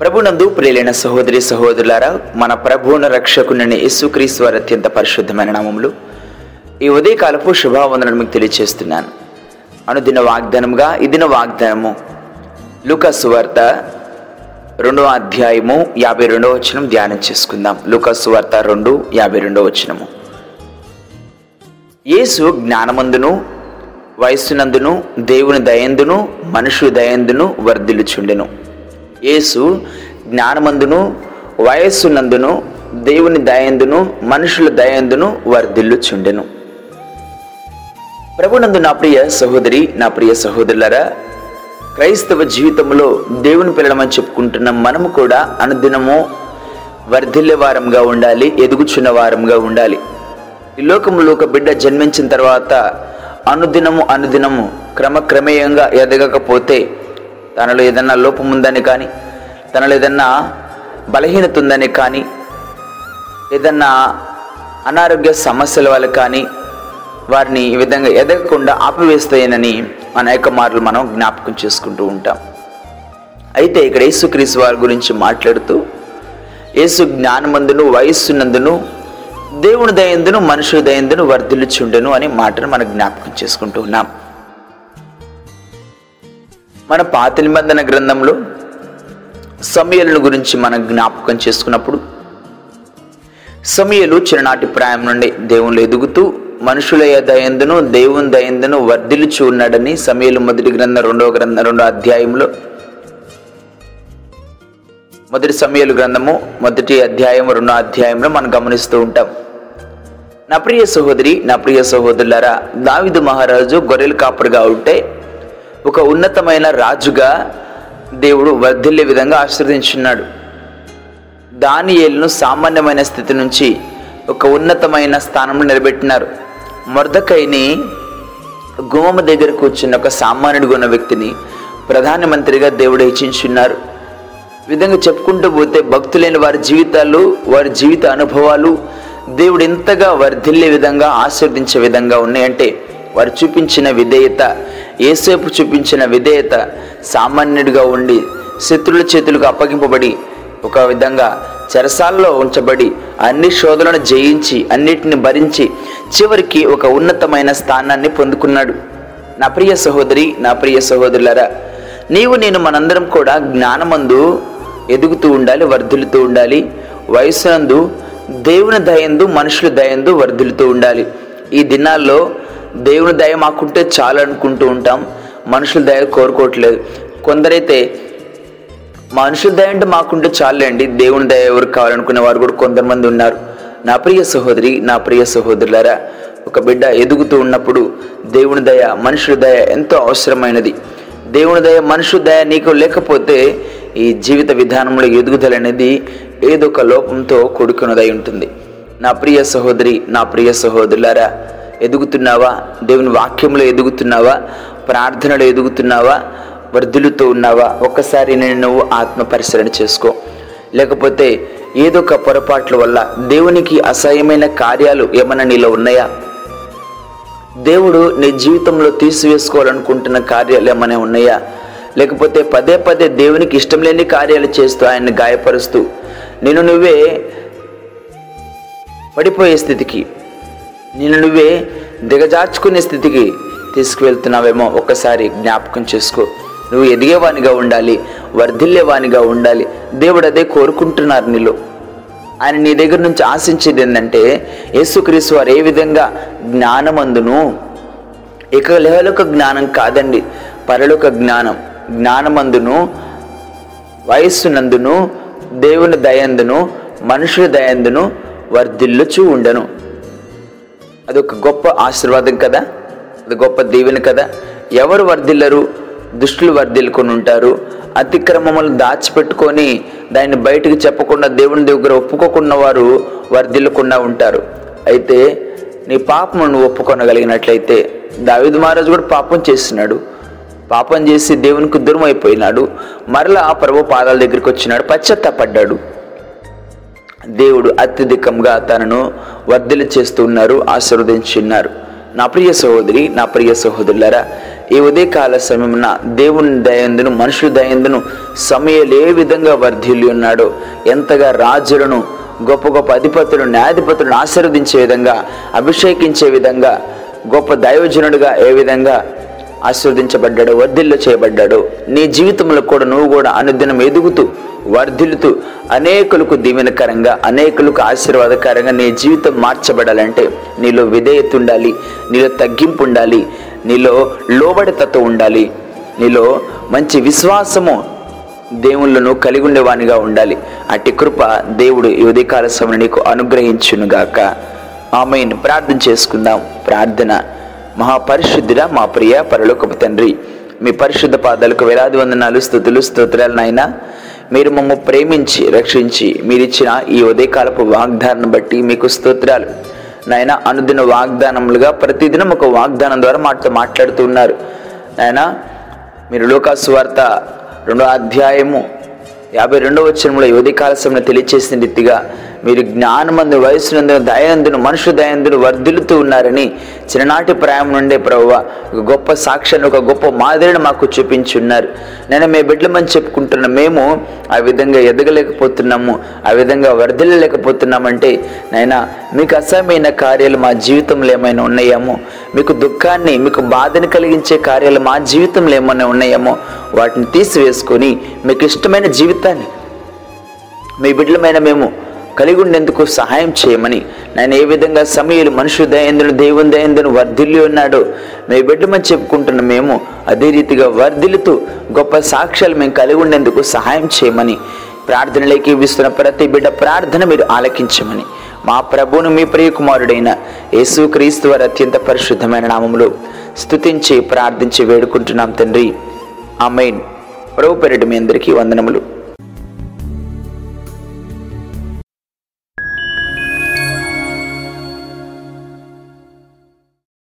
ప్రభునందు ప్రియులైన సహోదరి సహోదరులారా మన ప్రభువున రక్షకుని యేసుక్రీస్తు వారి అత్యంత పరిశుద్ధమైన నామములు ఈ ఉదయకాలపు శుభావందనను మీకు తెలియజేస్తున్నాను అనుదిన వాగ్దానముగా ఇదిన వాగ్దానము లూకాసు వార్త రెండవ అధ్యాయము యాభై రెండవ వచనం ధ్యానం చేసుకుందాం. లూకాసు వార్త రెండు యాభై రెండవ వచనము. యేసు జ్ఞానమందును వయస్సునందును దేవుని దయందును మనుషు దయందును వర్ధిల్చుండెను యేసు జ్ఞానమందును వయస్సునందును దేవుని దయందును మనుషుల దయందును వర్ధిల్లుచుండెను. ప్రభునందు నా ప్రియ సహోదరి నా ప్రియ సహోదరులరా క్రైస్తవ జీవితంలో దేవుని పిల్లడమని చెప్పుకుంటున్న మనము కూడా అనుదినము వర్ధిల్లే వారంగా ఉండాలి ఎదుగుచున్న వారంగా ఉండాలి. ఈ లోకంలో ఒక బిడ్డ జన్మించిన తర్వాత అనుదినము అనుదినము క్రమక్రమేయంగా ఎదగకపోతే తనలో ఏదన్నా లోపం ఉందని కానీ తనలో ఏదన్నా బలహీనత ఉందని కానీ ఏదన్నా అనారోగ్య సమస్యల వల్ల కానీ వారిని ఈ విధంగా ఎదగకుండా ఆపివేస్తాయనని అనేక మార్లు మనం జ్ఞాపకం చేసుకుంటూ ఉంటాం. అయితే ఇక్కడ యేసుక్రీస్తు వారి గురించి మాట్లాడుతూ యేసు జ్ఞానమందును వయస్సునందును దేవుని దయందును మనుషుల దయందును వర్ధిల్లుచుండెను అనే మాటను మనం జ్ఞాపకం చేసుకుంటూ ఉన్నాం. మన పాత నిబంధన గ్రంథంలో సమయలను గురించి మనం జ్ఞాపకం చేసుకున్నప్పుడు సమయలు చిన్ననాటి ప్రాయం నుండి దేవుళ్ళు ఎదుగుతూ మనుషుల దయందును దేవుని దయందును వర్ధిలుచు ఉన్నాడని సమయలు మొదటి గ్రంథం రెండవ గ్రంథం రెండో అధ్యాయంలో మొదటి సమయలు గ్రంథము మొదటి అధ్యాయం రెండో అధ్యాయంలో మనం గమనిస్తూ ఉంటాం. నా ప్రియ సహోదరి నా ప్రియ సహోదరులారా దావిదు మహారాజు గొర్రెలు కాపరిగా ఉంటే ఒక ఉన్నతమైన రాజుగా దేవుడు వర్ధిల్లే విధంగా ఆశీర్వదించున్నాడు. దానియేలును సామాన్యమైన స్థితి నుంచి ఒక ఉన్నతమైన స్థానంలో నిలబెట్టినారు. మొర్దకైని గుమ్మమ దగ్గర కూర్చున్న ఒక సామాన్యుడిగా ఉన్న వ్యక్తిని ప్రధానమంత్రిగా దేవుడు హెచ్చించున్నారు. విధంగా చెప్పుకుంటూ పోతే భక్తులైన వారి జీవితాలు వారి జీవిత అనుభవాలు దేవుడు ఎంతగా వర్ధిల్లే విధంగా ఆశీర్వదించే విధంగా ఉన్నాయంటే వారు చూపించిన విధేయత ఏసేపు చూపించిన విధేయత సామాన్యుడిగా ఉండి శత్రుల చేతులకు అప్పగింపబడి ఒక విధంగా చెరసాలలో ఉంచబడి అన్ని శోధనలను జయించి అన్నిటిని భరించి చివరికి ఒక ఉన్నతమైన స్థానాన్ని పొందుకున్నాడు. నా ప్రియ సహోదరి నా ప్రియ సహోదరులరా నీవు నేను మనందరం కూడా జ్ఞానమందు ఎదుగుతూ ఉండాలి వర్ధిల్లుతూ ఉండాలి. వయసునందు దేవుని దయందు మనుషుల దయందు వర్ధిల్లుతూ ఉండాలి. ఈ దినాల్లో దేవుని దయ మాకుంటే చాలు అనుకుంటూ ఉంటాం. మనుషుల దయ కోరుకోవట్లేదు. కొందరైతే మనుషుల దయ అంటే మాకుంటే చాలండి. దేవుని దయ ఎవరు కావాలనుకునే వారు కూడా కొంతమంది ఉన్నారు. నా ప్రియ సహోదరి నా ప్రియ సహోదరులారా ఒక బిడ్డ ఎదుగుతూ ఉన్నప్పుడు దేవుని దయ మనుషుల దయ ఎంతో అవసరమైనది. దేవుని దయ మనుషుల దయ నీకు లేకపోతే ఈ జీవిత విధానంలో ఎదుగుదల అనేది ఏదో ఒక లోపంతో కొడుకున్నదై ఉంటుంది. నా ప్రియ సహోదరి నా ప్రియ సహోదరులారా ఎదుగుతున్నావా? దేవుని వాక్యంలో ఎదుగుతున్నావా? ప్రార్థనలో ఎదుగుతున్నావా? వర్ధులుతో ఉన్నావా? ఒక్కసారి నేను నువ్వు ఆత్మ పరిశీలన చేసుకో. లేకపోతే ఏదో ఒక పొరపాట్ల వల్ల దేవునికి అసహ్యమైన కార్యాలు ఏమైనా నీలో ఉన్నాయా? దేవుడు నీ జీవితంలో తీసివేసుకోవాలనుకుంటున్న కార్యాలు ఏమైనా ఉన్నాయా? లేకపోతే పదే పదే దేవునికి ఇష్టం లేని కార్యాలు చేస్తూ ఆయన్ని గాయపరుస్తూ నేను నువ్వే పడిపోయే స్థితికి నేను నువ్వే దిగజార్చుకునే స్థితికి తీసుకువెళ్తున్నావేమో ఒక్కసారి జ్ఞాపకం చేసుకో. నువ్వు ఎదిగేవానిగా ఉండాలి వర్ధిల్లేవానిగా ఉండాలి. దేవుడు అదే కోరుకుంటున్నారు నీలో. ఆయన నీ దగ్గర నుంచి ఆశించేది ఏంటంటే యేసుక్రీస్తు వారు ఏ విధంగా జ్ఞానమందును? ఇక లేవలోక జ్ఞానం కాదండి పరలోక జ్ఞానం. జ్ఞానమందును వయస్సునందును దేవుని దయందును మనుషుల దయందును వర్ధిల్లుచూ ఉండను. అదొక గొప్ప ఆశీర్వాదం కదా? అది గొప్ప దీవెన కదా? ఎవరు వర్ధిల్లరు? దుష్టులు వర్ధిల్లుకొని ఉంటారు. అతిక్రమములు దాచిపెట్టుకొని దాన్ని బయటకు చెప్పకుండా దేవుని దగ్గర ఒప్పుకోకున్న వారు వర్ధిల్లకుండా ఉంటారు. అయితే నీ పాపము నువ్వు ఒప్పుకొనగలిగినట్లయితే దావిద్ మహారాజు కూడా పాపం చేస్తున్నాడు. పాపం చేసి దేవునికి దూరం అయిపోయినాడు మరలా ఆ ప్రభు పాదాల దగ్గరికి వచ్చినాడు. పశ్చాత్తాపడ్డాడు. దేవుడు అత్యధికంగా తనను వర్ధలు చేస్తూ ఉన్నారు ఆశీర్వదించున్నారు. నా ప్రియ సహోదరి నా ప్రియ సహోదరులరా ఈ ఉదయకాల సమయమున దేవుని దయందును మనుషుల దయందును సమయలు ఏ విధంగా వర్ధిల్లి ఉన్నాడో ఎంతగా రాజులను గొప్ప గొప్ప అధిపతులను న్యాయాధిపతులను ఆశీర్వదించే విధంగా అభిషేకించే విధంగా గొప్ప దైవజనుడిగా ఏ విధంగా ఆశీర్వదించబడ్డాడు వర్ధిల్లు చేయబడ్డాడు. నీ జీవితంలో కూడా నువ్వు కూడా అనుదినం ఎదుగుతూ వర్ధిల్లుతూ అనేకులకు దీవెనకరంగా అనేకులకు ఆశీర్వాదకరంగా నీ జీవితం మార్చబడాలంటే నీలో విధేయత ఉండాలి నీలో తగ్గింపు ఉండాలి నీలో లోబడితత్వం ఉండాలి నీలో మంచి విశ్వాసము దేవుళ్ళను కలిగి ఉండేవానిగా ఉండాలి. అట్టి కృప దేవుడు ఈ ఉదయకాల సమయం నీకు అనుగ్రహించునుగాక. ఆమెను. ప్రార్థన చేసుకుందాం. ప్రార్థన. మహాపరిశుద్ధుడ మా ప్రియ పరలోకపు తండ్రి. మీ పరిశుద్ధ పాదాలకు వేలాది వందనాలు స్థుతులు స్తోత్రాలు నాయన. మీరు మమ్మ ప్రేమించి రక్షించి మీరిచ్చిన ఈ ఉదయకాలపు వాగ్దానం బట్టి మీకు స్తోత్రాలు. నాయన అనుదిన వాగ్దానములుగా ప్రతిదినం ఒక వాగ్దానం ద్వారా మాతో మాట్లాడుతూ ఉన్నారు. నాయన మీరు లోకాసు వార్త రెండో అధ్యాయము యాభై రెండవ వచనంలో యువతి కాల సమయంలో తెలియచేసిన రీతిగా మీరు జ్ఞానమందు వయసునందును దయనందును మనుషు దయనందును వర్ధిల్లుతూ ఉన్నారని చిన్ననాటి ప్రాయం నుండే ప్రభువ ఒక గొప్ప సాక్ష్యాన్ని ఒక గొప్ప మాదిరిని మాకు చూపించున్నారు. నేను మీ బిడ్డలమని చెప్పుకుంటున్న మేము ఆ విధంగా ఎదగలేకపోతున్నాము ఆ విధంగా వర్ధిల్లలేకపోతున్నామంటే నైనా మీకు అసహ్యమైన కార్యాలు మా జీవితంలో ఏమైనా ఉన్నాయేమో? మీకు దుఃఖాన్ని మీకు బాధని కలిగించే కార్యాలు మా జీవితంలో ఏమైనా ఉన్నాయేమో? వాటిని తీసివేసుకొని మీకు ఇష్టమైన జీవితాన్ని మీ బిడ్డలమైన మేము కలిగి ఉండేందుకు సహాయం చేయమని. నేను ఏ విధంగా సమయాలు మనుషు దయందును దేవుని దయందును వర్ధిల్లి ఉన్నాడో మీ బిడ్డమని చెప్పుకుంటున్న మేము అదే రీతిగా వర్ధిల్లుతూ గొప్ప సాక్ష్యాలు మేము కలిగి ఉండేందుకు సహాయం చేయమని. ప్రార్థనలోకి ఇస్తున్న ప్రతి బిడ్డ ప్రార్థన మీరు ఆలకించమని. మా ప్రభువును మీ ప్రియకుమారుడైన యేసు క్రీస్తు వారి అత్యంత పరిశుద్ధమైన నామములు స్తుతించి ప్రార్థించి వేడుకుంటున్నాం తండ్రి. ఆమెన్. ప్రభు పెరటి మీ అందరికీ వందనములు.